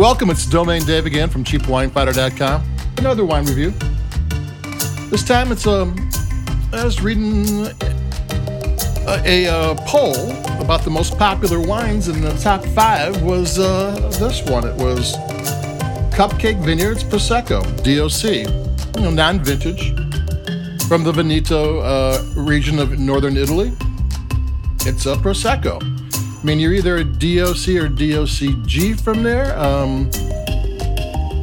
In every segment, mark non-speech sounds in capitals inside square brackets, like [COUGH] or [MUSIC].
Welcome, it's Domain Dave again from CheapWineFinder.com. Another wine review. This time it's um, I was reading a, a, uh, poll about the most popular wines, and the top five was uh, this one. It was Cupcake Vineyards Prosecco DOC, you know, non-vintage from the Veneto uh, region of northern Italy. It's a Prosecco. I mean, you're either a DOC or DOCG from there. Um,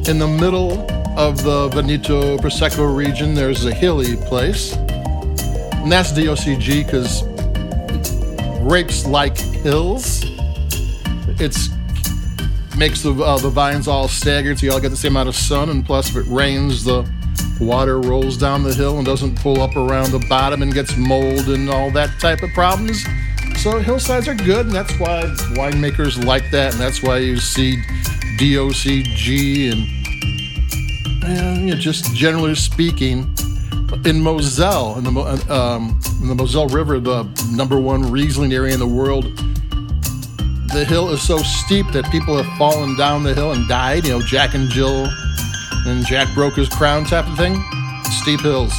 in the middle of the Veneto Prosecco region, there's a hilly place. And that's DOCG because grapes like hills. It's makes the, uh, the vines all staggered so you all get the same amount of sun. And plus, if it rains, the water rolls down the hill and doesn't pull up around the bottom and gets mold and all that type of problems. So hillsides are good, and that's why winemakers like that, and that's why you see DOCG and, and you know, just generally speaking, in Moselle, in the, um, in the Moselle River, the number one Riesling area in the world, the hill is so steep that people have fallen down the hill and died. You know, Jack and Jill, and Jack broke his crown type of thing. Steep hills.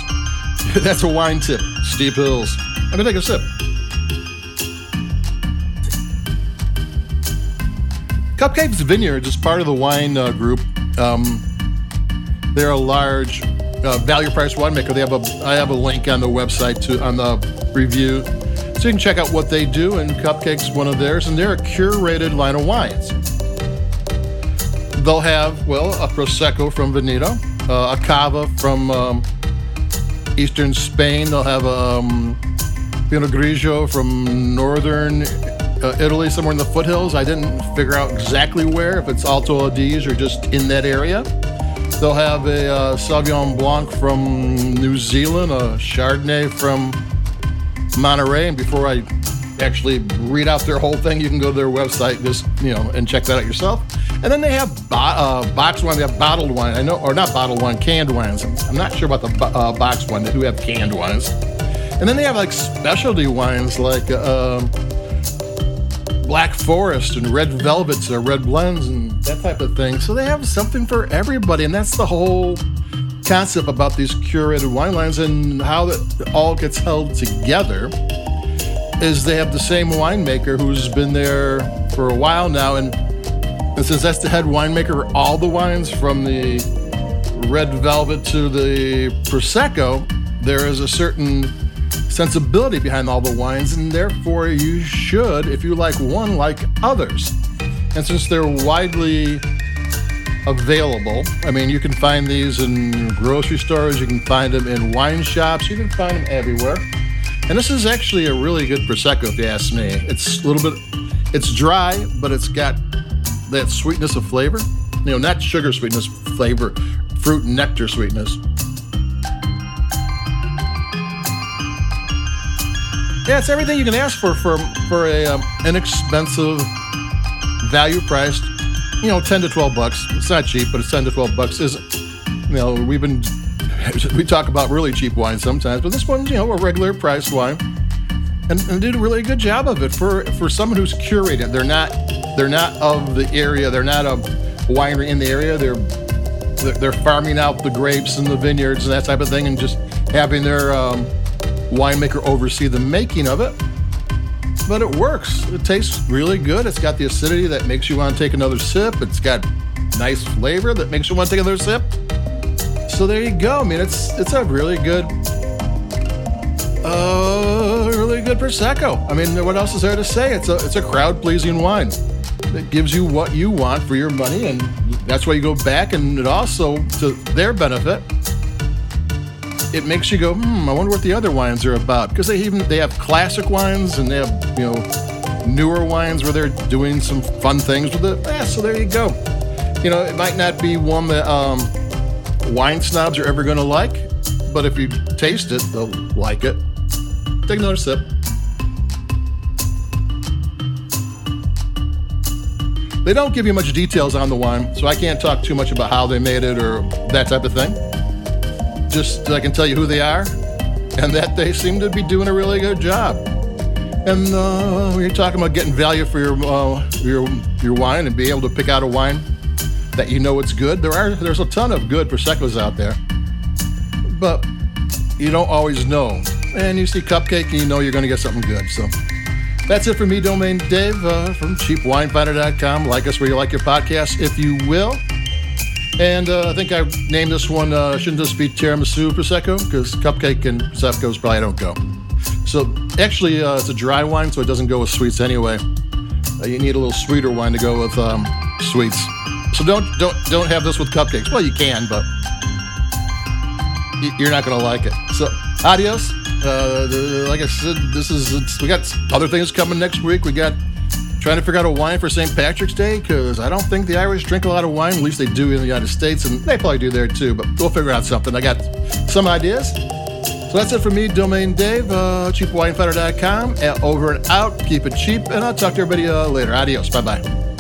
[LAUGHS] That's a wine tip. Steep hills. Let me take a sip. Cupcakes Vineyards is part of the wine uh, group. Um, they're a large uh, value price winemaker. They have a I have a link on the website to on the review, so you can check out what they do. And Cupcakes is one of theirs, and they're a curated line of wines. They'll have well a prosecco from Veneto, uh, a cava from um, eastern Spain. They'll have a um, Pinot Grigio from northern uh, Italy, somewhere in the foothills. I didn't figure out exactly where, if it's Alto Adige or just in that area. They'll have a uh, Sauvignon Blanc from New Zealand, a Chardonnay from Monterey. And before I actually read out their whole thing, you can go to their website, just you know, and check that out yourself. And then they have bo- uh, box wine. They have bottled wine. I know, or not bottled wine, canned wines. I'm not sure about the bo- uh, box wine. They do have canned wines. And then they have like specialty wines, like. Uh, Black Forest and Red Velvets or Red Blends and that type of thing. So they have something for everybody, and that's the whole concept about these curated wine lines and how it all gets held together. Is they have the same winemaker who's been there for a while now, and, and since that's the head winemaker for all the wines from the Red Velvet to the Prosecco, there is a certain sensibility behind all the wines, and therefore you should, if you like one, like others. And since they're widely available, I mean, you can find these in grocery stores, you can find them in wine shops, you can find them everywhere. And this is actually a really good Prosecco, if you ask me. It's a little bit, it's dry, but it's got that sweetness of flavor. You know, not sugar sweetness, flavor, fruit nectar sweetness. Yeah, it's everything you can ask for for for a um, inexpensive, value priced, you know, ten to twelve bucks. It's not cheap, but it's ten to twelve bucks. Isn't you know? We've been [LAUGHS] we talk about really cheap wine sometimes, but this one's you know a regular price wine, and, and did a really good job of it for for someone who's curated. They're not they're not of the area. They're not a winery in the area. They're they're farming out the grapes and the vineyards and that type of thing, and just having their um, winemaker oversee the making of it. But it works. It tastes really good. It's got the acidity that makes you want to take another sip. It's got nice flavor that makes you want to take another sip. So there you go. I mean, it's it's a really good, uh, really good prosecco. I mean, what else is there to say? It's a it's a crowd pleasing wine that gives you what you want for your money, and that's why you go back. And it also, to their benefit, it makes you go, hmm, I wonder what the other wines are about. Because they even they have classic wines and they have you know newer wines where they're doing some fun things with it. Yeah, so there you go. You know, it might not be one that um, wine snobs are ever going to like, but if you taste it, they'll like it. Take another sip. They don't give you much details on the wine, so I can't talk too much about how they made it or that type of thing just I can tell you who they are, and that they seem to be doing a really good job. And uh, when you're talking about getting value for your uh, your your wine and being able to pick out a wine that you know it's good. There are there's a ton of good proseccos out there, but you don't always know. And you see cupcake, and you know you're going to get something good. So that's it for me, Domain Dave uh, from CheapWineFinder.com. Like us where you like your podcast, if you will. And uh, I think I named this one uh, shouldn't this be tiramisu prosecco because cupcake and prosecco's probably don't go. So actually, uh, it's a dry wine, so it doesn't go with sweets anyway. Uh, you need a little sweeter wine to go with um, sweets. So don't don't don't have this with cupcakes. Well, you can, but you're not going to like it. So adios. Uh, like I said, this is we got other things coming next week. We got trying to figure out a wine for St. Patrick's Day because I don't think the Irish drink a lot of wine. At least they do in the United States, and they probably do there too. But we'll figure out something. I got some ideas. So that's it for me, Domain Dave, uh, cheapwinefinder.com. Over and out. Keep it cheap, and I'll talk to everybody uh, later. Adios. Bye bye.